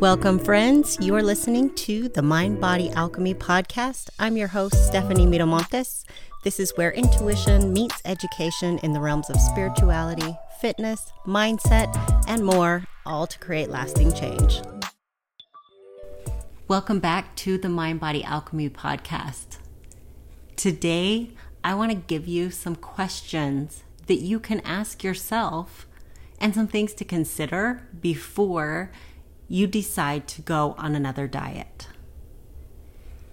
Welcome, friends. You are listening to the Mind Body Alchemy podcast. I'm your host, Stephanie Miramontes. This is where intuition meets education in the realms of spirituality, fitness, mindset, and more, all to create lasting change. Welcome back to the Mind Body Alchemy podcast. Today, I want to give you some questions that you can ask yourself and some things to consider before you decide to go on another diet.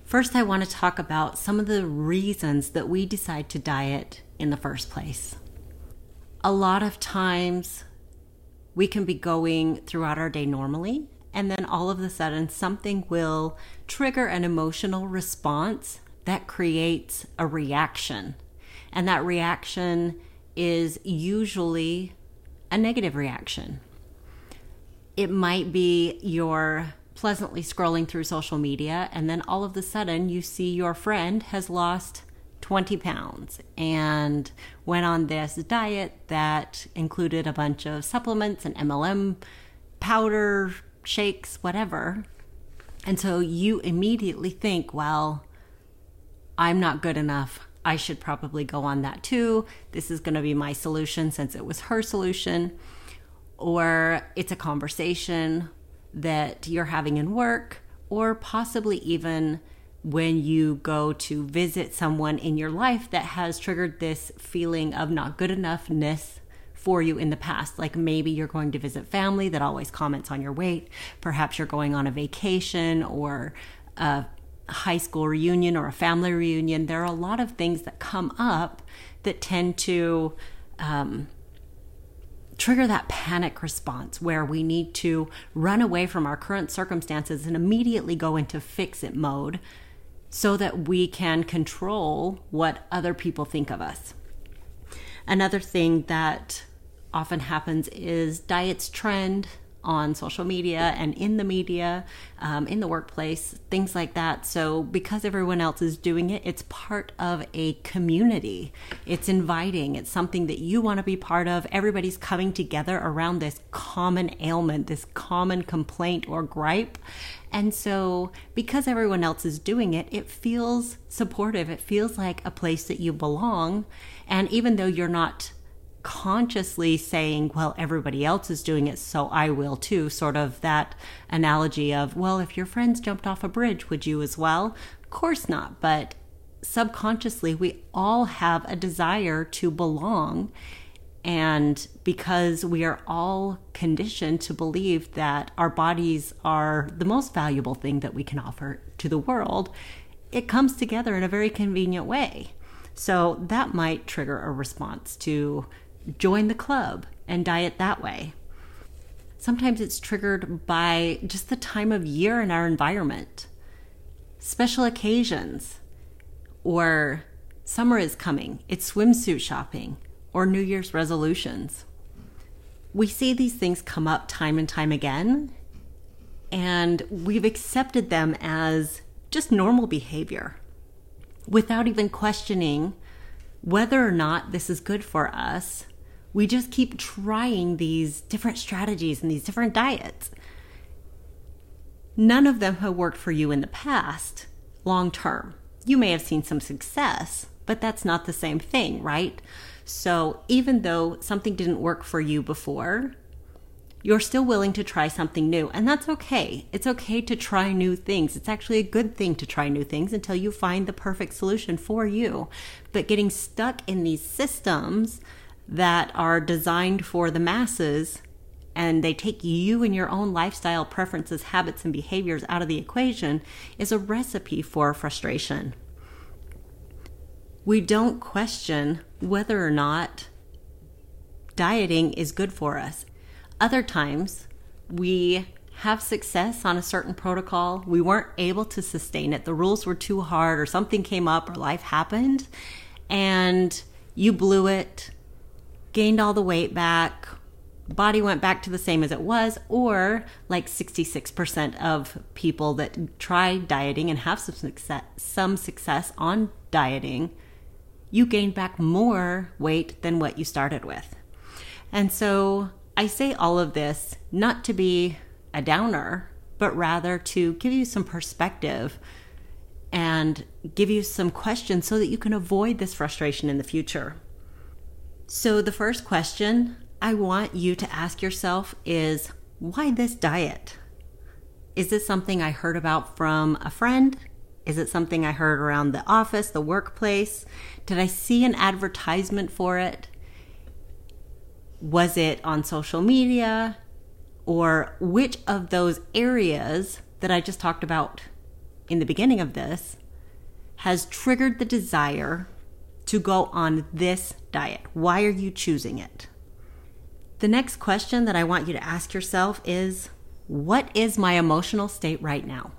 First, I want to talk about some of the reasons that we decide to diet in the first place. A lot of times, we can be going throughout our day normally, and then all of a sudden, something will trigger an emotional response that creates a reaction. And that reaction is usually a negative reaction it might be you're pleasantly scrolling through social media, and then all of a sudden you see your friend has lost 20 pounds and went on this diet that included a bunch of supplements and MLM powder, shakes, whatever. And so you immediately think, well, I'm not good enough. I should probably go on that too. This is going to be my solution since it was her solution or it's a conversation that you're having in work, or possibly even when you go to visit someone in your life that has triggered this feeling of not good enoughness for you in the past. Like maybe you're going to visit family that always comments on your weight. Perhaps you're going on a vacation or a high school reunion or a family reunion. There are a lot of things that come up that tend to um, trigger that panic response where we need to run away from our current circumstances and immediately go into fix it mode so that we can control what other people think of us. Another thing that often happens is diets trend on social media and in the media, um, in the workplace, things like that. So, because everyone else is doing it, it's part of a community. It's inviting, it's something that you want to be part of. Everybody's coming together around this common ailment, this common complaint or gripe. And so, because everyone else is doing it, it feels supportive. It feels like a place that you belong. And even though you're not consciously saying, well, everybody else is doing it, so I will too. Sort of that analogy of, well, if your friends jumped off a bridge, would you as well? Of course not. But subconsciously, we all have a desire to belong. And because we are all conditioned to believe that our bodies are the most valuable thing that we can offer to the world, it comes together in a very convenient way. So that might trigger a response to join the club and diet that way. Sometimes it's triggered by just the time of year in our environment, special occasions, or summer is coming, it's swimsuit shopping, or New Year's resolutions. We see these things come up time and time again, and we've accepted them as just normal behavior without even questioning whether or not this is good for us we just keep trying these different strategies and these different diets. None of them have worked for you in the past long term. You may have seen some success, but that's not the same thing, right? So even though something didn't work for you before, you're still willing to try something new, and that's okay. It's okay to try new things. It's actually a good thing to try new things until you find the perfect solution for you. But getting stuck in these systems that are designed for the masses and they take you and your own lifestyle preferences, habits, and behaviors out of the equation is a recipe for frustration. We don't question whether or not dieting is good for us. Other times, we have success on a certain protocol. We weren't able to sustain it. The rules were too hard, or something came up, or life happened, and you blew it gained all the weight back, body went back to the same as it was, or like 66% of people that try dieting and have some success, some success on dieting, you gained back more weight than what you started with. And so I say all of this not to be a downer, but rather to give you some perspective and give you some questions so that you can avoid this frustration in the future. So, the first question I want you to ask yourself is why this diet? Is this something I heard about from a friend? Is it something I heard around the office, the workplace? Did I see an advertisement for it? Was it on social media? Or which of those areas that I just talked about in the beginning of this has triggered the desire to go on this diet? Why are you choosing it? The next question that I want you to ask yourself is What is my emotional state right now?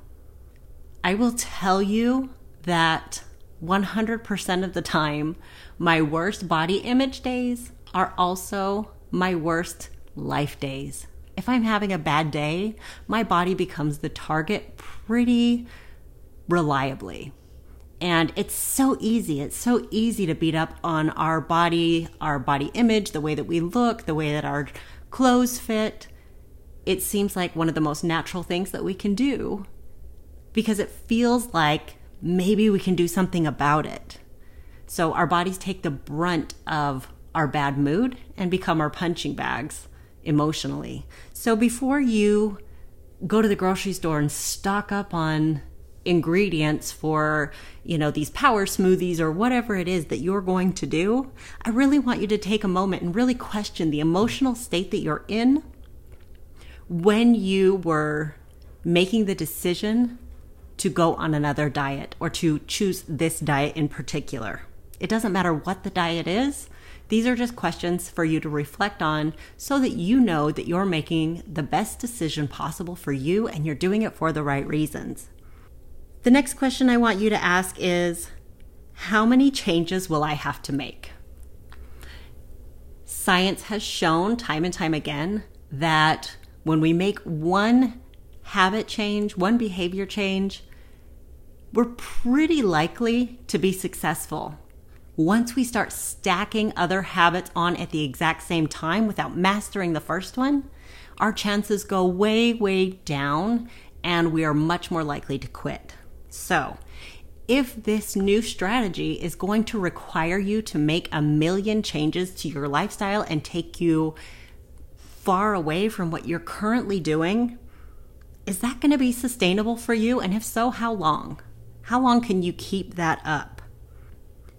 I will tell you that 100% of the time, my worst body image days are also my worst life days. If I'm having a bad day, my body becomes the target pretty reliably. And it's so easy. It's so easy to beat up on our body, our body image, the way that we look, the way that our clothes fit. It seems like one of the most natural things that we can do because it feels like maybe we can do something about it. So our bodies take the brunt of our bad mood and become our punching bags emotionally. So before you go to the grocery store and stock up on ingredients for, you know, these power smoothies or whatever it is that you're going to do, I really want you to take a moment and really question the emotional state that you're in when you were making the decision to go on another diet or to choose this diet in particular. It doesn't matter what the diet is. These are just questions for you to reflect on so that you know that you're making the best decision possible for you and you're doing it for the right reasons. The next question I want you to ask is How many changes will I have to make? Science has shown time and time again that when we make one habit change, one behavior change, we're pretty likely to be successful. Once we start stacking other habits on at the exact same time without mastering the first one, our chances go way, way down and we are much more likely to quit. So, if this new strategy is going to require you to make a million changes to your lifestyle and take you far away from what you're currently doing, is that going to be sustainable for you? And if so, how long? How long can you keep that up?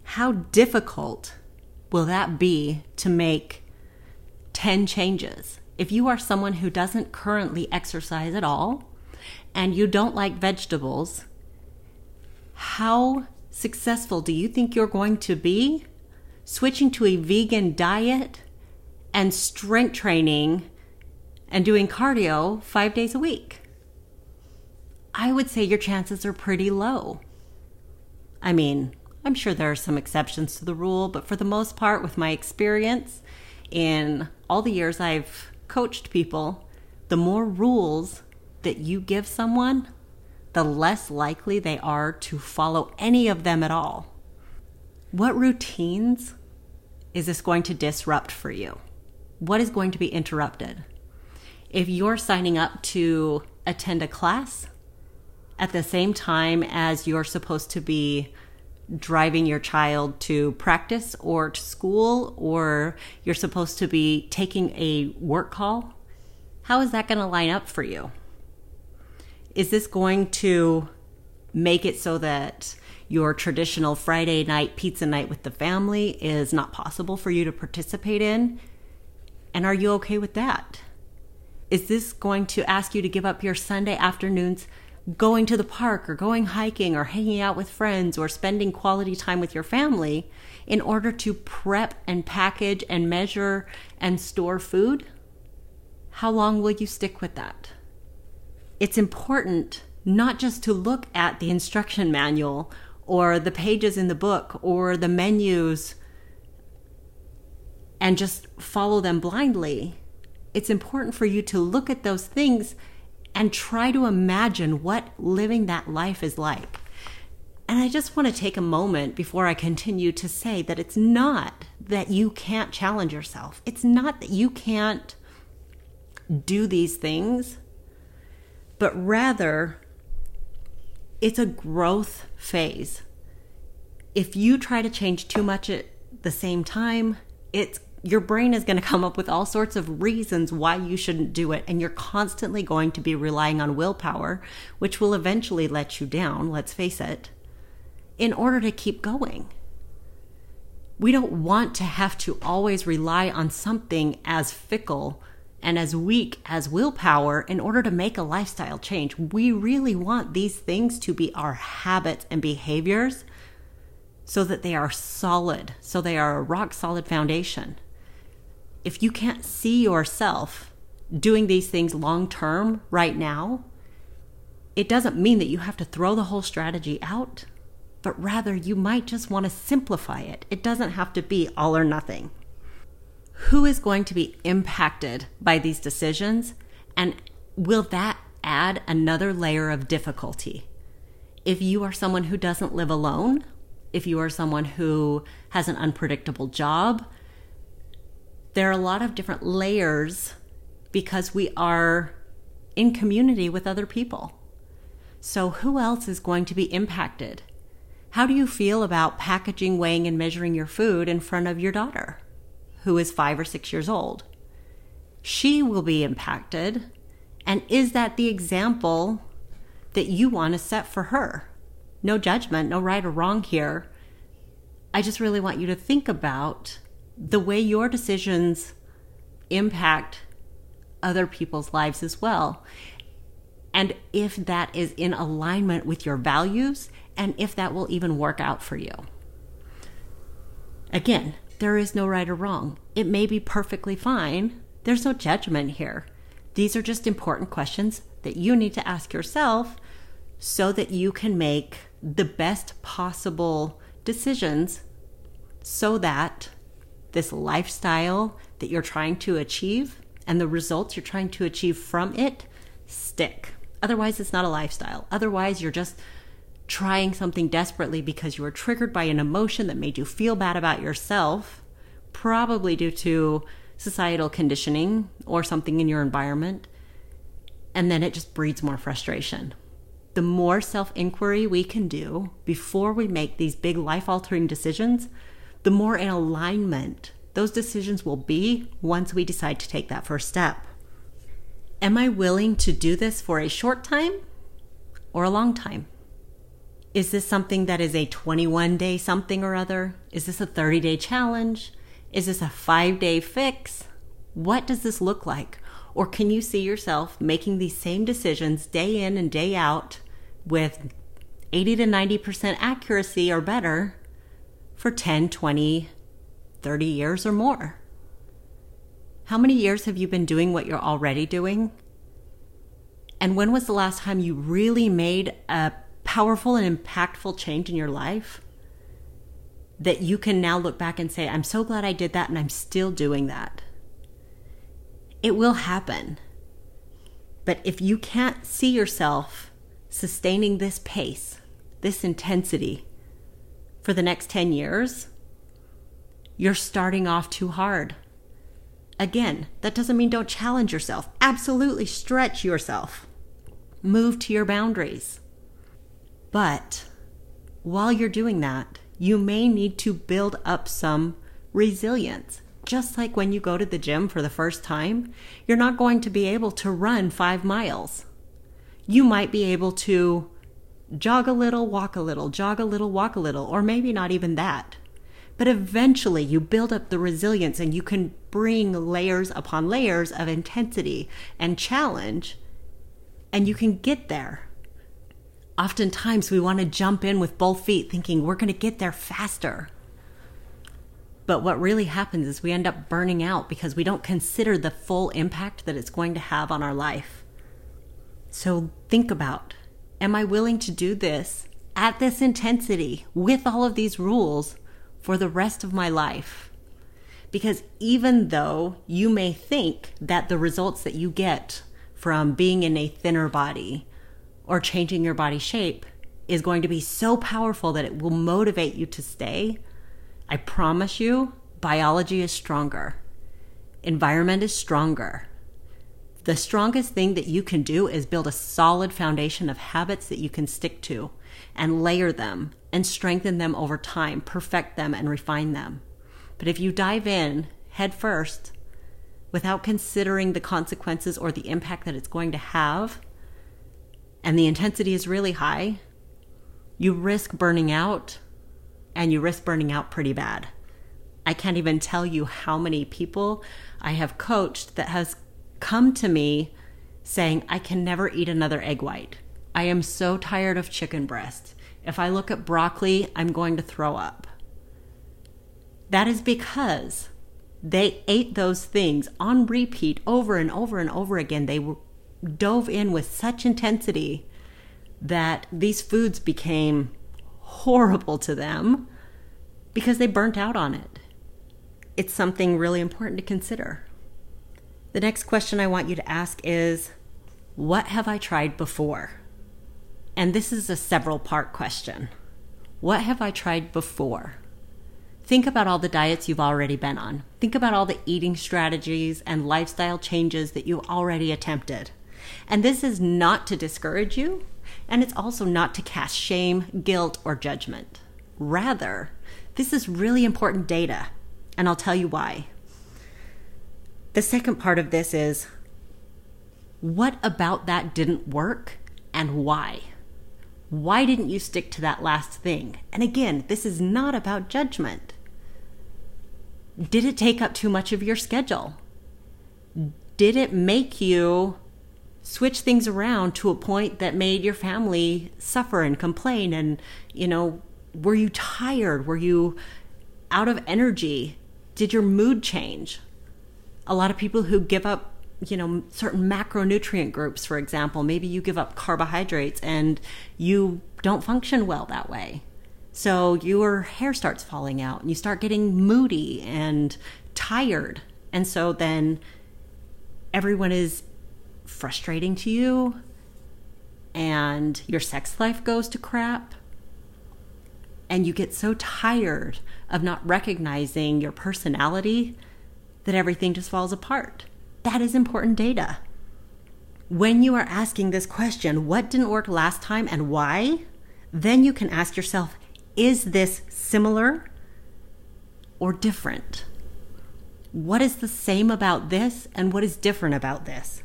How difficult will that be to make 10 changes? If you are someone who doesn't currently exercise at all and you don't like vegetables, how successful do you think you're going to be switching to a vegan diet and strength training and doing cardio five days a week? I would say your chances are pretty low. I mean, I'm sure there are some exceptions to the rule, but for the most part, with my experience in all the years I've coached people, the more rules that you give someone, the less likely they are to follow any of them at all. What routines is this going to disrupt for you? What is going to be interrupted? If you're signing up to attend a class, at the same time as you're supposed to be driving your child to practice or to school or you're supposed to be taking a work call, how is that going to line up for you? Is this going to make it so that your traditional Friday night pizza night with the family is not possible for you to participate in? And are you okay with that? Is this going to ask you to give up your Sunday afternoons going to the park or going hiking or hanging out with friends or spending quality time with your family in order to prep and package and measure and store food, how long will you stick with that? It's important not just to look at the instruction manual or the pages in the book or the menus and just follow them blindly. It's important for you to look at those things and try to imagine what living that life is like. And I just want to take a moment before I continue to say that it's not that you can't challenge yourself. It's not that you can't do these things. But rather it's a growth phase. If you try to change too much at the same time, it's your brain is going to come up with all sorts of reasons why you shouldn't do it and you're constantly going to be relying on willpower, which will eventually let you down, let's face it, in order to keep going. We don't want to have to always rely on something as fickle and as weak as willpower in order to make a lifestyle change. We really want these things to be our habits and behaviors so that they are solid, so they are a rock solid foundation. If you can't see yourself doing these things long term right now, it doesn't mean that you have to throw the whole strategy out, but rather you might just want to simplify it. It doesn't have to be all or nothing who is going to be impacted by these decisions? And will that add another layer of difficulty? If you are someone who doesn't live alone, if you are someone who has an unpredictable job, there are a lot of different layers because we are in community with other people. So, who else is going to be impacted? How do you feel about packaging, weighing, and measuring your food in front of your daughter? Who is five or six years old. She will be impacted. And is that the example that you want to set for her? No judgment, no right or wrong here. I just really want you to think about the way your decisions impact other people's lives as well. And if that is in alignment with your values, and if that will even work out for you. Again, there is no right or wrong. It may be perfectly fine. There's no judgment here. These are just important questions that you need to ask yourself so that you can make the best possible decisions so that this lifestyle that you're trying to achieve and the results you're trying to achieve from it stick. Otherwise, it's not a lifestyle. Otherwise, you're just trying something desperately because you were triggered by an emotion that made you feel bad about yourself, probably due to societal conditioning or something in your environment, and then it just breeds more frustration. The more self inquiry we can do before we make these big life altering decisions, the more in alignment those decisions will be once we decide to take that first step. Am I willing to do this for a short time or a long time? Is this something that is a 21 day something or other? Is this a 30 day challenge? Is this a five day fix? What does this look like? Or can you see yourself making these same decisions day in and day out with 80 to 90% accuracy or better for 10, 20, 30 years or more? How many years have you been doing what you're already doing? And when was the last time you really made a powerful and impactful change in your life that you can now look back and say, I'm so glad I did that and I'm still doing that. It will happen. But if you can't see yourself sustaining this pace, this intensity for the next 10 years, you're starting off too hard. Again, that doesn't mean don't challenge yourself. Absolutely stretch yourself. Move to your boundaries. But while you're doing that, you may need to build up some resilience. Just like when you go to the gym for the first time, you're not going to be able to run five miles. You might be able to jog a little, walk a little, jog a little, walk a little, or maybe not even that. But eventually you build up the resilience and you can bring layers upon layers of intensity and challenge, and you can get there oftentimes we want to jump in with both feet thinking we're going to get there faster. But what really happens is we end up burning out because we don't consider the full impact that it's going to have on our life. So think about am I willing to do this at this intensity with all of these rules for the rest of my life? Because even though you may think that the results that you get from being in a thinner body or changing your body shape is going to be so powerful that it will motivate you to stay, I promise you, biology is stronger, environment is stronger. The strongest thing that you can do is build a solid foundation of habits that you can stick to and layer them and strengthen them over time, perfect them and refine them. But if you dive in head first without considering the consequences or the impact that it's going to have, and the intensity is really high, you risk burning out and you risk burning out pretty bad. I can't even tell you how many people I have coached that has come to me saying, I can never eat another egg white. I am so tired of chicken breast. If I look at broccoli, I'm going to throw up. That is because they ate those things on repeat over and over and over again. They dove in with such intensity that these foods became horrible to them because they burnt out on it. It's something really important to consider. The next question I want you to ask is What have I tried before? And this is a several part question. What have I tried before? Think about all the diets you've already been on. Think about all the eating strategies and lifestyle changes that you already attempted. And this is not to discourage you, and it's also not to cast shame, guilt, or judgment. Rather, this is really important data, and I'll tell you why. The second part of this is what about that didn't work and why? Why didn't you stick to that last thing? And again, this is not about judgment. Did it take up too much of your schedule? Did it make you switch things around to a point that made your family suffer and complain? And, you know, were you tired? Were you out of energy? Did your mood change? a lot of people who give up you know certain macronutrient groups for example maybe you give up carbohydrates and you don't function well that way so your hair starts falling out and you start getting moody and tired and so then everyone is frustrating to you and your sex life goes to crap and you get so tired of not recognizing your personality that everything just falls apart. That is important data. When you are asking this question, what didn't work last time and why? Then you can ask yourself, is this similar or different? What is the same about this and what is different about this?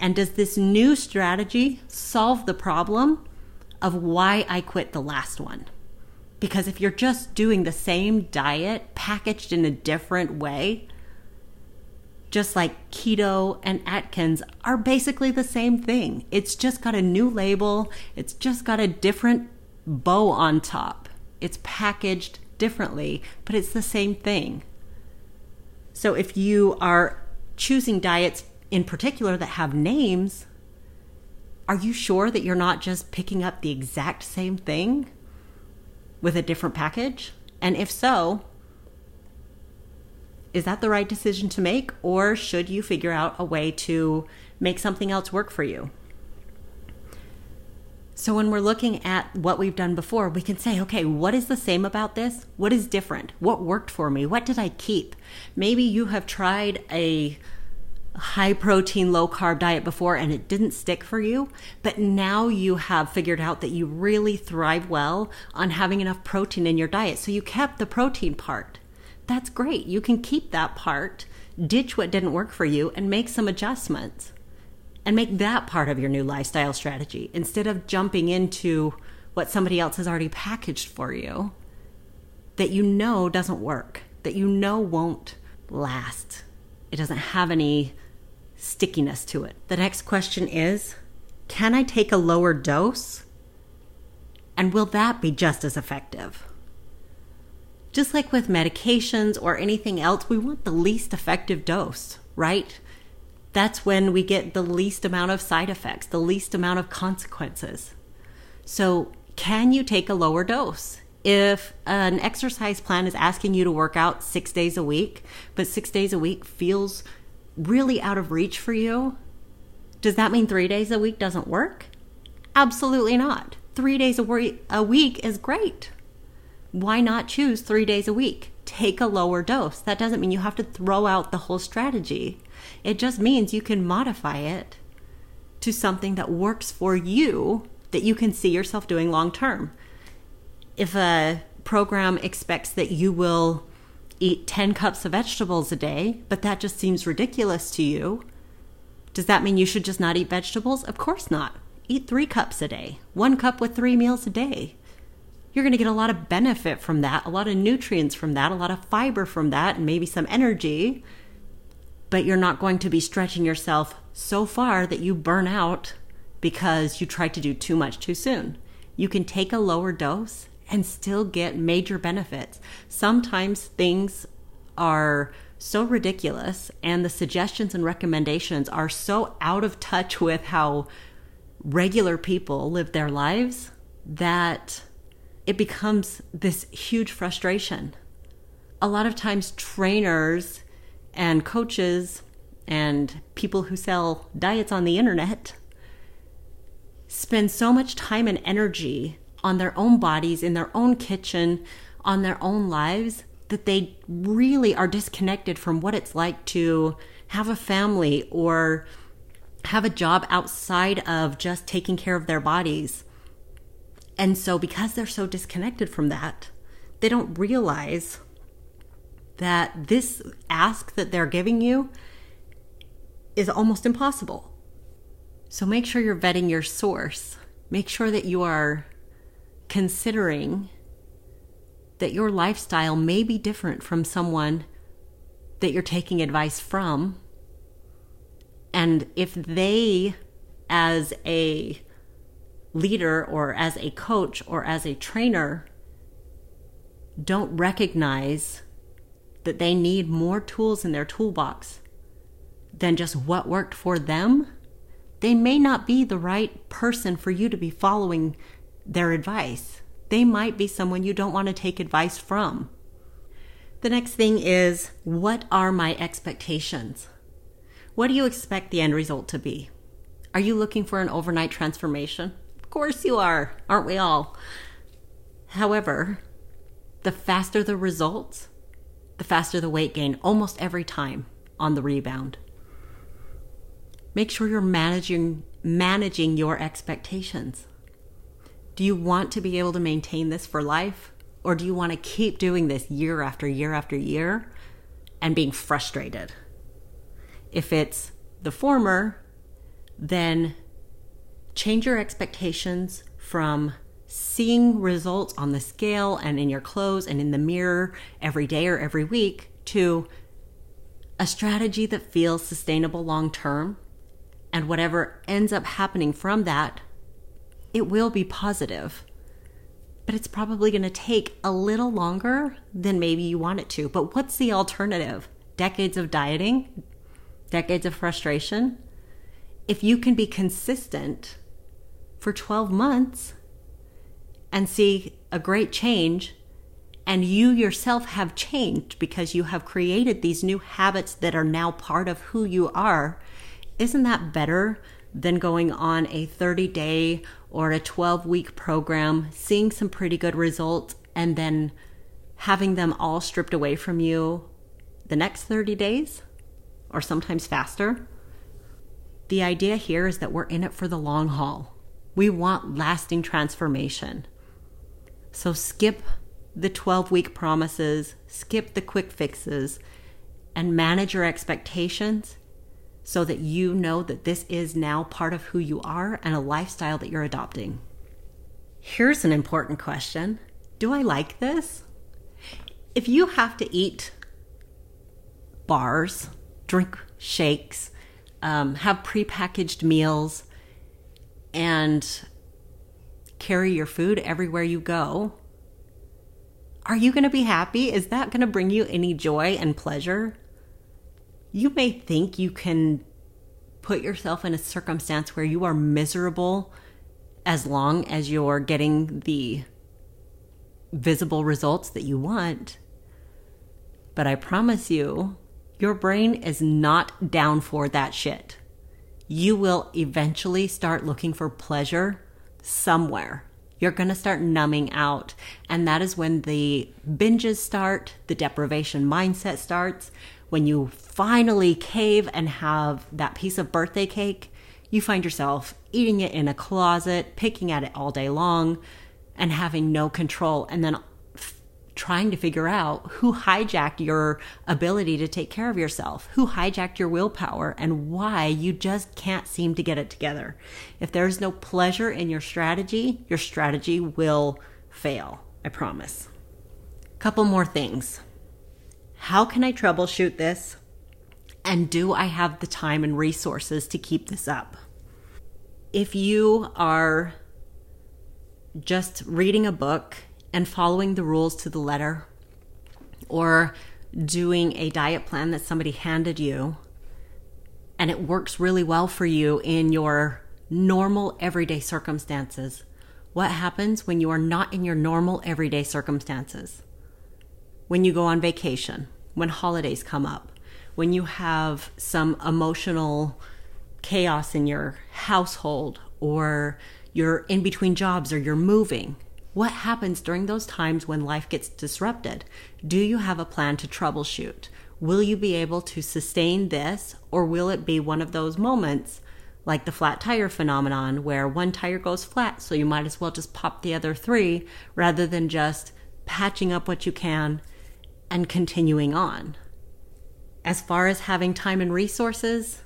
And does this new strategy solve the problem of why I quit the last one? Because if you're just doing the same diet packaged in a different way, just like keto and Atkins, are basically the same thing. It's just got a new label, it's just got a different bow on top. It's packaged differently, but it's the same thing. So if you are choosing diets in particular that have names, are you sure that you're not just picking up the exact same thing with a different package? And if so, is that the right decision to make, or should you figure out a way to make something else work for you? So, when we're looking at what we've done before, we can say, okay, what is the same about this? What is different? What worked for me? What did I keep? Maybe you have tried a high protein, low carb diet before and it didn't stick for you, but now you have figured out that you really thrive well on having enough protein in your diet. So, you kept the protein part that's great. You can keep that part, ditch what didn't work for you, and make some adjustments. And make that part of your new lifestyle strategy instead of jumping into what somebody else has already packaged for you that you know doesn't work, that you know won't last. It doesn't have any stickiness to it. The next question is Can I take a lower dose? And will that be just as effective? Just like with medications or anything else, we want the least effective dose, right? That's when we get the least amount of side effects, the least amount of consequences. So, can you take a lower dose? If an exercise plan is asking you to work out six days a week, but six days a week feels really out of reach for you, does that mean three days a week doesn't work? Absolutely not. Three days a, a week is great why not choose three days a week? Take a lower dose. That doesn't mean you have to throw out the whole strategy. It just means you can modify it to something that works for you that you can see yourself doing long term. If a program expects that you will eat 10 cups of vegetables a day, but that just seems ridiculous to you, does that mean you should just not eat vegetables? Of course not. Eat three cups a day, one cup with three meals a day. You're going to get a lot of benefit from that, a lot of nutrients from that, a lot of fiber from that, and maybe some energy. But you're not going to be stretching yourself so far that you burn out because you tried to do too much too soon. You can take a lower dose and still get major benefits. Sometimes things are so ridiculous and the suggestions and recommendations are so out of touch with how regular people live their lives that it becomes this huge frustration. A lot of times, trainers and coaches and people who sell diets on the internet spend so much time and energy on their own bodies, in their own kitchen, on their own lives, that they really are disconnected from what it's like to have a family or have a job outside of just taking care of their bodies. And so, because they're so disconnected from that, they don't realize that this ask that they're giving you is almost impossible. So, make sure you're vetting your source. Make sure that you are considering that your lifestyle may be different from someone that you're taking advice from. And if they, as a leader or as a coach or as a trainer, don't recognize that they need more tools in their toolbox than just what worked for them, they may not be the right person for you to be following their advice. They might be someone you don't want to take advice from. The next thing is what are my expectations? What do you expect the end result to be? Are you looking for an overnight transformation? Of course you are, aren't we all? However, the faster the results, the faster the weight gain almost every time on the rebound. Make sure you're managing managing your expectations. Do you want to be able to maintain this for life? Or do you want to keep doing this year after year after year and being frustrated? If it's the former, then change your expectations from seeing results on the scale and in your clothes and in the mirror every day or every week to a strategy that feels sustainable long term. And whatever ends up happening from that it will be positive. But it's probably going to take a little longer than maybe you want it to. But what's the alternative? Decades of dieting? Decades of frustration? If you can be consistent for 12 months and see a great change, and you yourself have changed because you have created these new habits that are now part of who you are, isn't that better than going on a 30 day or a 12 week program, seeing some pretty good results, and then having them all stripped away from you the next 30 days or sometimes faster. The idea here is that we're in it for the long haul. We want lasting transformation. So skip the 12 week promises, skip the quick fixes, and manage your expectations so that you know that this is now part of who you are and a lifestyle that you're adopting. Here's an important question Do I like this? If you have to eat bars, drink shakes, um, have prepackaged meals, and carry your food everywhere you go, are you going to be happy? Is that going to bring you any joy and pleasure? You may think you can put yourself in a circumstance where you are miserable as long as you're getting the visible results that you want. But I promise you, your brain is not down for that shit. You will eventually start looking for pleasure somewhere. You're going to start numbing out. And that is when the binges start, the deprivation mindset starts, when you finally cave and have that piece of birthday cake, you find yourself eating it in a closet, picking at it all day long, and having no control. And then trying to figure out who hijacked your ability to take care of yourself, who hijacked your willpower, and why you just can't seem to get it together. If there's no pleasure in your strategy, your strategy will fail. I promise. Couple more things. How can I troubleshoot this? And do I have the time and resources to keep this up? If you are just reading a book and following the rules to the letter or doing a diet plan that somebody handed you and it works really well for you in your normal everyday circumstances. What happens when you are not in your normal everyday circumstances? When you go on vacation, when holidays come up, when you have some emotional chaos in your household, or you're in between jobs, or you're moving, what happens during those times when life gets disrupted? Do you have a plan to troubleshoot? Will you be able to sustain this, or will it be one of those moments like the flat tire phenomenon where one tire goes flat, so you might as well just pop the other three rather than just patching up what you can and continuing on? As far as having time and resources,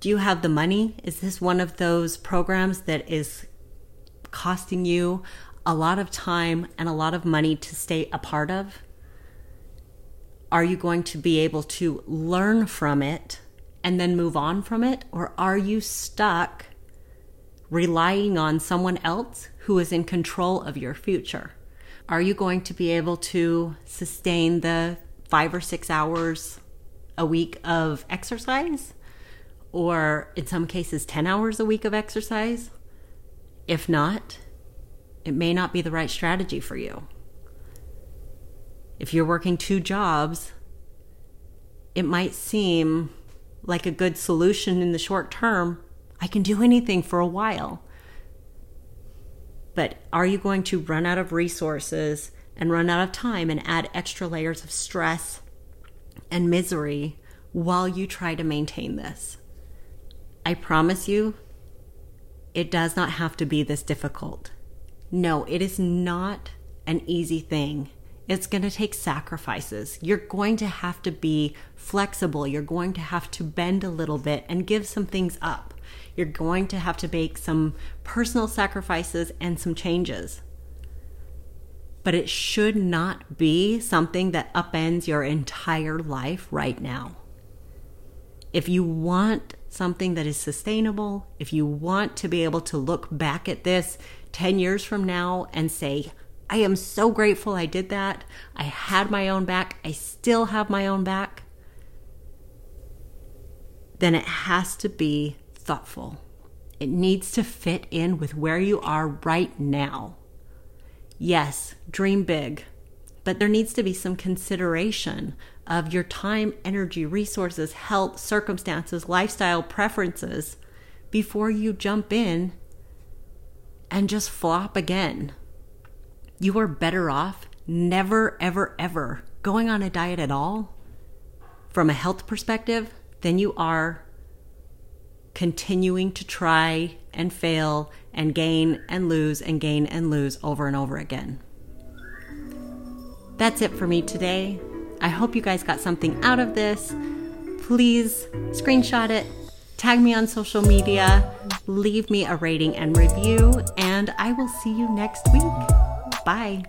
do you have the money? Is this one of those programs that is costing you a lot of time and a lot of money to stay a part of? Are you going to be able to learn from it and then move on from it? Or are you stuck relying on someone else who is in control of your future? Are you going to be able to sustain the five or six hours a week of exercise? Or in some cases, 10 hours a week of exercise? If not, it may not be the right strategy for you. If you're working two jobs, it might seem like a good solution in the short term. I can do anything for a while. But are you going to run out of resources and run out of time and add extra layers of stress and misery while you try to maintain this? I promise you, it does not have to be this difficult. No, it is not an easy thing. It's going to take sacrifices. You're going to have to be flexible. You're going to have to bend a little bit and give some things up. You're going to have to make some personal sacrifices and some changes. But it should not be something that upends your entire life right now. If you want something that is sustainable, if you want to be able to look back at this 10 years from now and say, I am so grateful I did that. I had my own back. I still have my own back. Then it has to be thoughtful. It needs to fit in with where you are right now. Yes, dream big, but there needs to be some consideration of your time, energy, resources, health, circumstances, lifestyle preferences before you jump in and just flop again. You are better off never, ever, ever going on a diet at all from a health perspective than you are continuing to try and fail and gain and lose and gain and lose over and over again. That's it for me today. I hope you guys got something out of this. Please screenshot it, tag me on social media, leave me a rating and review, and I will see you next week. Bye.